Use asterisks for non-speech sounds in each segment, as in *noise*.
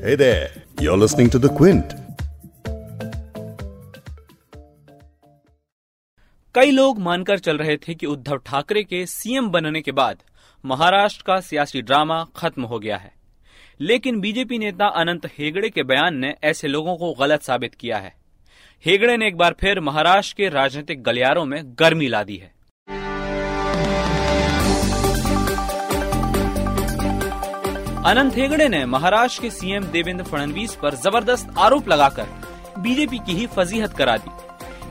Hey there, you're listening to The Quint. कई लोग मानकर चल रहे थे कि उद्धव ठाकरे के सीएम बनने के बाद महाराष्ट्र का सियासी ड्रामा खत्म हो गया है। लेकिन बीजेपी नेता अनंत हेगड़े के बयान ने ऐसे लोगों को गलत साबित किया है। हेगड़े ने एक बार फिर महाराष्ट्र के राजनीतिक गलियारों में गर्मी ला दी है। अनंत हेगड़े ने महाराष्ट्र के सीएम देवेंद्र फडणवीस पर ज़बरदस्त आरोप लगाकर बीजेपी की ही फजीहत करा दी।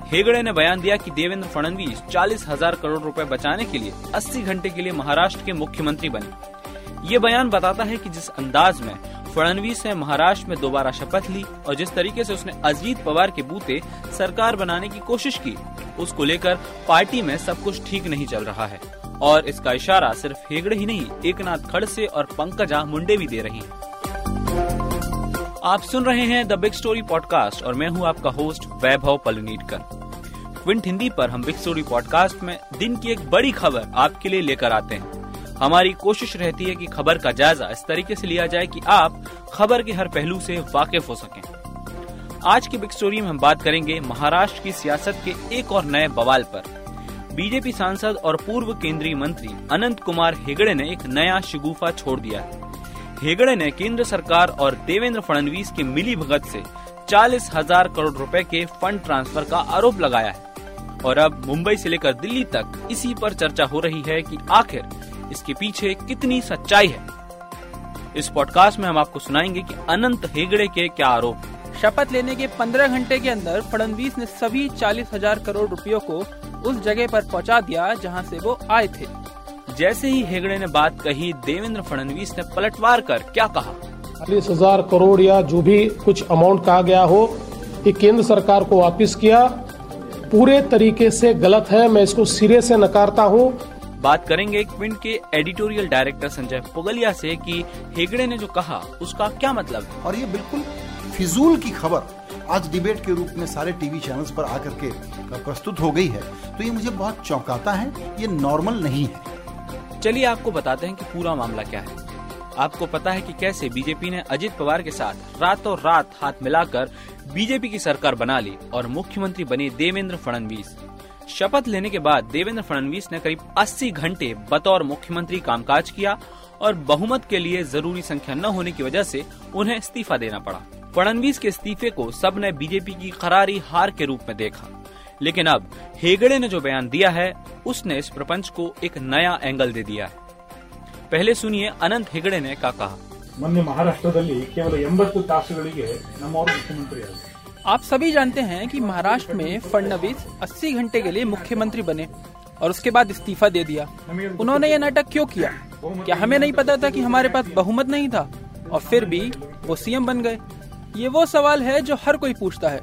हेगड़े ने बयान दिया कि देवेंद्र फडणवीस चालीस हज़ार करोड़ रुपए बचाने के लिए 80 घंटे के लिए महाराष्ट्र के मुख्यमंत्री बने। ये बयान बताता है कि जिस अंदाज में फडणवीस ने महाराष्ट्र में दोबारा शपथ ली और जिस तरीके से उसने अजीत पवार के बूते सरकार बनाने की कोशिश की, उसको लेकर पार्टी में सब कुछ ठीक नहीं चल रहा है। और इसका इशारा सिर्फ़ हेगड़े ही नहीं एक नाथ खड़से और पंकजा मुंडे भी दे रही हैं। आप सुन रहे हैं द बिग स्टोरी पॉडकास्ट और मैं हूँ आपका होस्ट वैभव पलनीटकर। क्विंट हिंदी पर हम बिग स्टोरी पॉडकास्ट में दिन की एक बड़ी खबर आपके लिए लेकर आते हैं। हमारी कोशिश रहती है कि खबर का जायजा इस तरीके से लिया जाए कि आप खबर के हर पहलू से वाकिफ हो सकें। आज की बिग स्टोरी में हम बात करेंगे महाराष्ट्र की सियासत के एक और नए बवाल पर। बीजेपी सांसद और पूर्व केंद्रीय मंत्री अनंत कुमार हेगड़े ने एक नया शिगुफा छोड़ दिया है। हेगड़े ने केंद्र सरकार और देवेंद्र फडणवीस की मिली भगत से चालीस हज़ार करोड़ रुपए के फंड ट्रांसफ़र का आरोप लगाया है। और अब मुंबई से लेकर दिल्ली तक इसी पर चर्चा हो रही है कि आखिर इसके पीछे कितनी सच्चाई है। इस पॉडकास्ट में हम आपको सुनाएँगे कि अनंत हेगड़े के क्या आरोप शपथ लेने के 15 घंटे के अंदर फडणवीस ने सभी चालीस हज़ार करोड़ रुपयों को उस जगह पर पहुँचा दिया जहाँ से वो आए थे। जैसे ही हेगड़े ने बात कही देवेंद्र फडणवीस ने पलटवार कर क्या कहा? चालीस हज़ार करोड़ या जो भी कुछ अमाउंट कहा गया हो ये केंद्र सरकार को वापस किया। पूरे तरीके से गलत है मैं इसको सिरे से नकारता हूँ। बात करेंगे क्विंट के एडिटोरियल डायरेक्टर संजय पुगलिया से कि हेगड़े ने जो कहा उसका क्या मतलब है? और ये बिल्कुल फिजूल की खबर आज डिबेट के रूप में सारे टीवी चैनल्स पर आकर के प्रस्तुत हो गई है। तो ये मुझे बहुत चौंकाता है, ये नॉर्मल नहीं है। चलिए आपको बताते हैं कि पूरा मामला क्या है। आपको पता है कि कैसे बीजेपी ने अजित पवार के साथ रातों रात हाथ मिलाकर बीजेपी की सरकार बना ली और मुख्यमंत्री बने देवेंद्र फडणवीस। शपथ लेने के बाद देवेंद्र फडणवीस ने करीब 80 घंटे बतौर मुख्यमंत्री कामकाज किया और बहुमत के लिए ज़रूरी संख्या न होने की वजह से उन्हें इस्तीफा देना पड़ा। फडनवीस के इस्तीफे को सबने बीजेपी की करारी हार के रूप में देखा। लेकिन अब हेगड़े ने जो बयान दिया है उसने इस प्रपंच को एक नया एंगल दे दिया है। पहले सुनिए अनंत हेगड़े ने क्या कहा। मन्य महाराष्ट्र केवल मुख्यमंत्री आप सभी जानते हैं कि महाराष्ट्र में फडनवीस 80 घंटे के लिए मुख्यमंत्री बने और उसके बाद इस्तीफा दे दिया। उन्होंने ये नाटक क्यों किया? क्या हमें नहीं पता था कि हमारे पास बहुमत नहीं था? और फिर भी वो सीएम बन गए। ये वो सवाल है जो हर कोई पूछता है।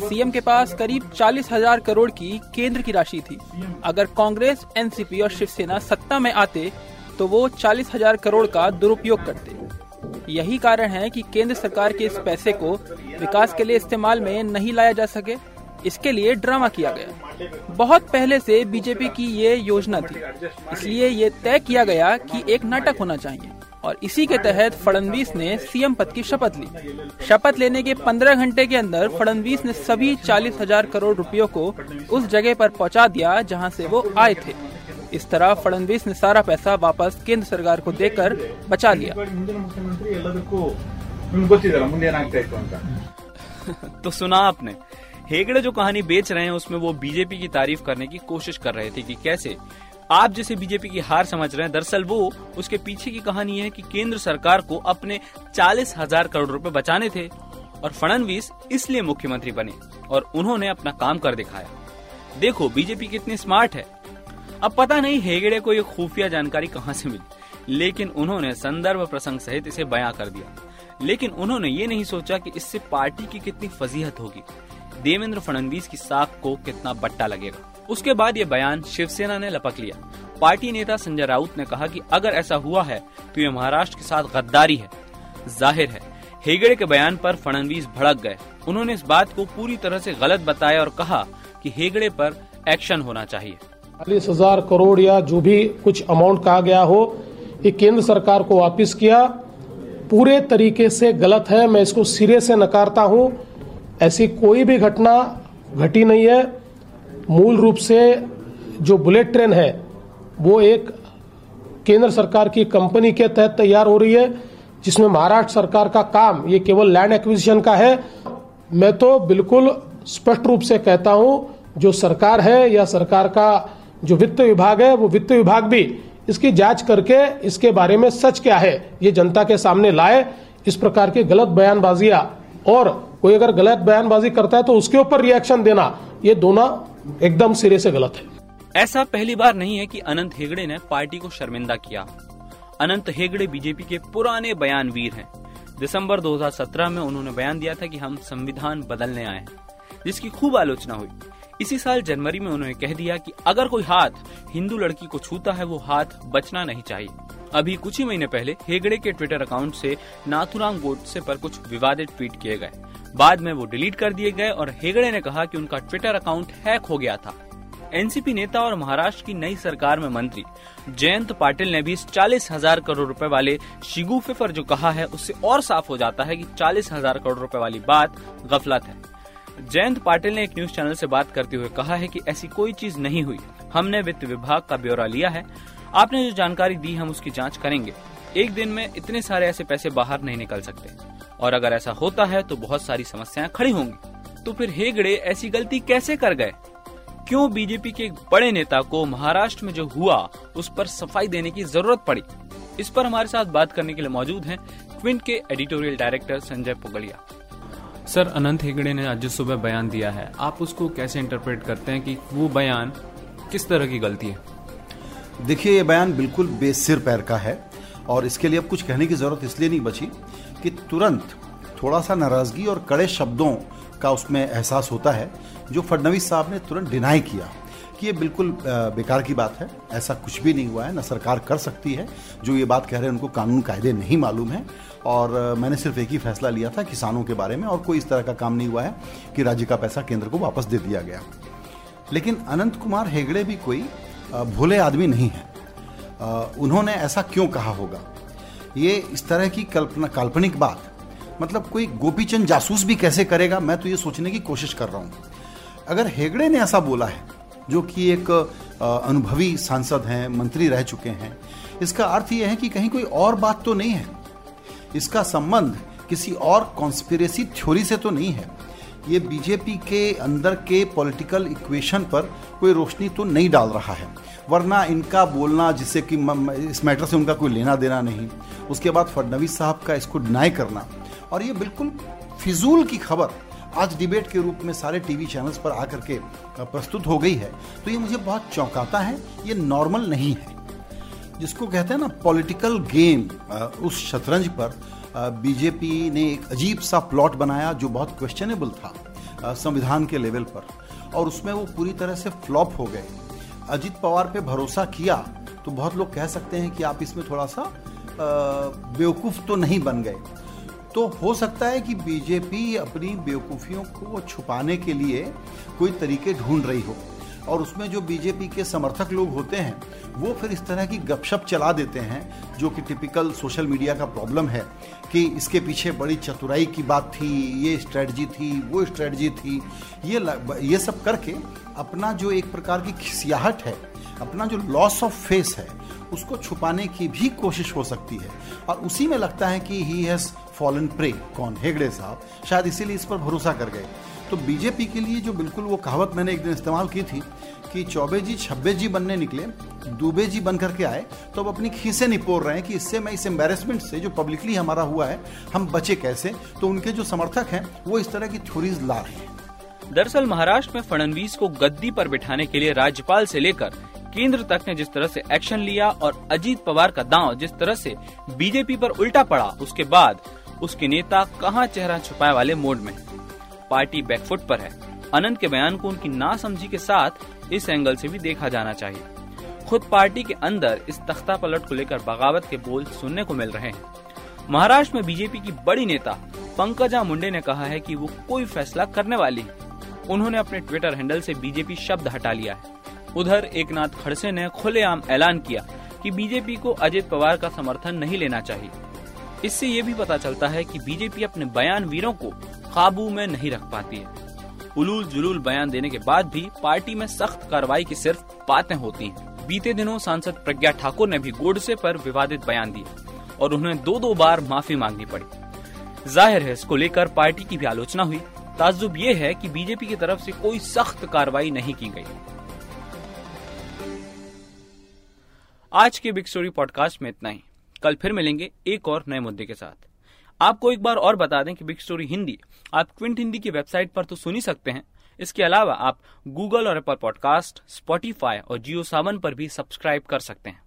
सीएम के पास करीब चालीस हज़ार करोड़ की केंद्र की राशि थी। अगर कांग्रेस, एनसीपी और शिवसेना सत्ता में आते तो वो चालीस हज़ार करोड़ का दुरुपयोग करते। यही कारण है कि केंद्र सरकार के इस पैसे को विकास के लिए इस्तेमाल में नहीं लाया जा सके। इसके लिए ड्रामा किया गया। बहुत पहले से बीजेपी की ये योजना थी। इसलिए ये तय किया गया कि एक नाटक होना चाहिए। और इसी के तहत फडणवीस ने सीएम पद की शपथ ली। शपथ लेने के 15 घंटे के अंदर फडणवीस ने सभी चालीस हज़ार करोड़ रुपयों को उस जगह पर पहुँचा दिया जहाँ से वो आए थे। इस तरह फडणवीस ने सारा पैसा वापस केंद्र सरकार को देकर बचा लिया। *laughs* तो सुना आपने, हेगड़े जो कहानी बेच रहे हैं उसमें वो बीजेपी की तारीफ़ करने की कोशिश कर रहे थे कि कैसे आप जैसे बीजेपी की हार समझ रहे हैं, दरअसल वो उसके पीछे की कहानी है कि केंद्र सरकार को अपने चालीस हज़ार करोड़ रुपए बचाने थे और फडणवीस इसलिए मुख्यमंत्री बने और उन्होंने अपना काम कर दिखाया। देखो, बीजेपी कितनी स्मार्ट है। अब पता नहीं हेगड़े को ये खुफिया जानकारी कहाँ से मिली, लेकिन उन्होंने संदर्भ प्रसंग सहित इसे बयां कर दिया। लेकिन उन्होंने ये नहीं सोचा कि इससे पार्टी की कितनी फजीहत होगी। देवेंद्र फडणवीस की साख को कितना बट्टा लगेगा। उसके बाद ये बयान शिवसेना ने लपक लिया। पार्टी नेता संजय राउत ने कहा कि अगर ऐसा हुआ है तो ये महाराष्ट्र के साथ गद्दारी है। ज़ाहिर है, हेगड़े के बयान पर फडणवीस भड़क गए। उन्होंने इस बात को पूरी तरह से गलत बताया और कहा कि हेगड़े पर एक्शन होना चाहिए। चालीस हज़ार करोड़ या जो भी कुछ अमाउंट कहा गया हो, ये केंद्र सरकार को वापस किया। पूरे तरीके से गलत है, मैं इसको सिरे से नकारता हूँ। ऐसी कोई भी घटना घटी नहीं है। मूल रूप से जो बुलेट ट्रेन है, वो एक केंद्र सरकार की कंपनी के तहत तैयार हो रही है, जिसमें महाराष्ट्र सरकार का काम, ये केवल लैंड एक्विजिशन का है। मैं तो बिल्कुल स्पष्ट रूप से कहता हूँ, जो सरकार है या सरकार का जो वित्त विभाग है, वो वित्त विभाग भी इसकी जाँच करके इसके बारे में सच क्या है, ये जनता के सामने लाए, इस प्रकार की गलत बयानबाजियाँ और कोई अगर गलत बयानबाजी करता है तो उसके ऊपर रिएक्शन देना, ये दोनों एकदम सिरे से गलत है। ऐसा पहली बार नहीं है कि अनंत हेगड़े ने पार्टी को शर्मिंदा किया। अनंत हेगड़े बीजेपी के पुराने बयानवीर हैं। दिसंबर 2017 में उन्होंने बयान दिया था कि हम संविधान बदलने आए हैं, जिसकी खूब आलोचना हुई। इसी साल जनवरी में उन्होंने कह दिया कि अगर कोई हाथ हिंदू लड़की को छूता है, वो हाथ बचना नहीं चाहिए। अभी कुछ ही महीने पहले हेगड़े के ट्विटर अकाउंट से नाथुराम गोडसे पर कुछ विवादित ट्वीट किए गए। बाद में वो डिलीट कर दिए गए और हेगड़े ने कहा कि उनका ट्विटर अकाउंट हैक हो गया था। एनसीपी नेता और महाराष्ट्र की नई सरकार में मंत्री जयंत पाटिल ने भी इस चालीस हज़ार करोड़ रुपए वाले शिगुफे पर जो कहा है, उससे और साफ़ हो जाता है कि चालीस हज़ार करोड़ रुपए वाली बात गफलत है। जयंत पाटिल ने एक न्यूज़ चैनल से बात करते हुए कहा है कि ऐसी कोई चीज़ नहीं हुई। हमने वित्त विभाग का ब्यौरा लिया है। आपने जो जानकारी दी, हम उसकी जाँच करेंगे। एक दिन में इतने सारे ऐसे पैसे बाहर नहीं निकल सकते। और अगर ऐसा होता है तो बहुत सारी समस्याएँ खड़ी होंगी। तो फिर हेगड़े ऐसी गलती कैसे कर गए? क्यों बीजेपी के एक बड़े नेता को महाराष्ट्र में जो हुआ उस पर सफ़ाई देने की ज़रूरत पड़ी? इस पर हमारे साथ बात करने के लिए मौजूद हैं क्विंट के editorial director Sanjay Pugalia sir Anant Hegde ने आज जो सुबह बयान दिया है आप उसको कैसे इंटरप्रेट करते हैं कि वो बयान किस तरह की गलती है? देखिए ये बयान बिल्कुल बेसिर पैर का है और इसके लिए अब कुछ कहने की ज़रूरत इसलिए नहीं बची कि तुरंत थोड़ा सा नाराज़गी और कड़े शब्दों का उसमें एहसास होता है, जो फडनवीस साहब ने तुरंत डिनाई किया कि ये बिल्कुल बेकार की बात है। ऐसा कुछ भी नहीं हुआ है, ना सरकार कर सकती है। जो ये बात कह रहे हैं, उनको कानून कायदे नहीं मालूम है। और मैंने सिर्फ़ एक ही फैसला लिया था किसानों के बारे में, और कोई इस तरह का काम नहीं हुआ है कि राज्य का पैसा केंद्र को वापस दे दिया गया। लेकिन अनंत कुमार हेगड़े भी कोई भोले आदमी नहीं है। उन्होंने ऐसा क्यों कहा होगा? ये इस तरह की कल्पना, काल्पनिक बात मतलब कोई गोपीचंद जासूस भी कैसे करेगा, मैं तो ये सोचने की कोशिश कर रहा हूँ। अगर हेगड़े ने ऐसा बोला है, जो कि एक अनुभवी सांसद हैं, मंत्री रह चुके हैं, इसका अर्थ यह है कि कहीं कोई और बात तो नहीं है। इसका संबंध किसी और कॉन्स्पिरेसी थ्योरी से तो नहीं है। ये बीजेपी के अंदर के पॉलिटिकल इक्वेशन पर कोई रोशनी तो नहीं डाल रहा है। वरना इनका बोलना जिससे कि इस मैटर से उनका कोई लेना देना नहीं। उसके बाद फडनवीस साहब का इसको डिनाई करना। और ये बिल्कुल फिजूल की खबर आज डिबेट के रूप में सारे टीवी चैनल्स पर आकर के प्रस्तुत हो गई है। तो ये मुझे बहुत चौंकाता है, ये नॉर्मल नहीं है। जिसको कहते हैं ना पॉलिटिकल गेम उस शतरंज पर बीजेपी ने एक अजीब सा प्लॉट बनाया जो बहुत क्वेश्चनेबल था संविधान के लेवल पर। और उसमें वो पूरी तरह से फ्लॉप हो गए। अजीत पवार पे भरोसा किया तो बहुत लोग कह सकते हैं कि आप इसमें थोड़ा सा बेवकूफ़ तो नहीं बन गए। तो हो सकता है कि बीजेपी अपनी बेवकूफ़ियों को छुपाने के लिए कोई तरीके ढूंढ रही हो। और उसमें जो बीजेपी के समर्थक लोग होते हैं, वो फिर इस तरह की गपशप चला देते हैं, जो कि टिपिकल सोशल मीडिया का प्रॉब्लम है, कि इसके पीछे बड़ी चतुराई की बात थी, ये स्ट्रेटजी थी, वो स्ट्रेटजी थी। ये ये सब करके अपना जो एक प्रकार की खिसियाहट है, अपना जो लॉस ऑफ़ फेस है, उसको छुपाने की भी कोशिश हो सकती है। और उसी में लगता है कि ही हैज़ फॉलन प्रे कौन? हेगड़े साहब। शायद इसीलिए इस पर भरोसा कर गए। तो बीजेपी के लिए जो बिल्कुल वो कहावत मैंने एक दिन इस्तेमाल की थी कि चौबे जी छब्बे जी बनने निकले दुबे जी बन करके आए तो अब अपनी खीसे निपोर रहे हैं कि इससे मैं इस एम्बेरसमेंट से जो पब्लिकली हमारा हुआ है, हम बचे कैसे? तो उनके जो समर्थक हैं, वो इस तरह की थ्योरीज ला रहे हैं। दरअसल महाराष्ट्र में फडणवीस को गद्दी पर बिठाने के लिए राज्यपाल से लेकर केंद्र तक ने जिस तरह से एक्शन लिया और अजीत पवार का दांव जिस तरह से बीजेपी पर उल्टा पड़ा, उसके बाद उसके नेता कहाँ चेहरा छुपाए वाले मोड में पार्टी बैकफुट पर है। अनंत के बयान को उनकी नासमझी के साथ इस एंगल से भी देखा जाना चाहिए। खुद पार्टी के अंदर इस तख्ता पलट को लेकर बगावत के बोल सुनने को मिल रहे हैं। महाराष्ट्र में बीजेपी की बड़ी नेता पंकजा मुंडे ने कहा है कि वो कोई फैसला करने वाली है। उन्होंने अपने ट्विटर हैंडल से बीजेपी शब्द हटा लिया है। उधर एक नाथ खड़से ने खुलेआम ऐलान किया कि बीजेपी को अजित पवार का समर्थन नहीं लेना चाहिए। इससे ये भी पता चलता है कि बीजेपी अपने बयान वीरों को काबू में नहीं रख पाती है। उलूल जुलूल बयान देने के बाद भी पार्टी में सख्त कार्रवाई की सिर्फ़ बातें होती हैं। बीते दिनों सांसद प्रज्ञा ठाकुर ने भी गोडसे पर विवादित बयान दिए और उन्हें दो दो बार माफ़ी मांगनी पड़ी। ज़ाहिर है इसको लेकर पार्टी की भी आलोचना हुई। ताजुब ये है कि बीजेपी की तरफ़ से कोई सख्त कार्रवाई नहीं की गई। आज के बिग स्टोरी पॉडकास्ट में इतना ही। कल फिर मिलेंगे एक और नए मुद्दे के साथ। आपको एक बार और बता दें कि बिग स्टोरी हिंदी, आप क्विंट हिंदी की वेबसाइट पर तो सुन ही सकते हैं। इसके अलावा आप गूगल और एप्पल पॉडकास्ट स्पॉटीफाई और जियो सावन पर भी सब्सक्राइब कर सकते हैं।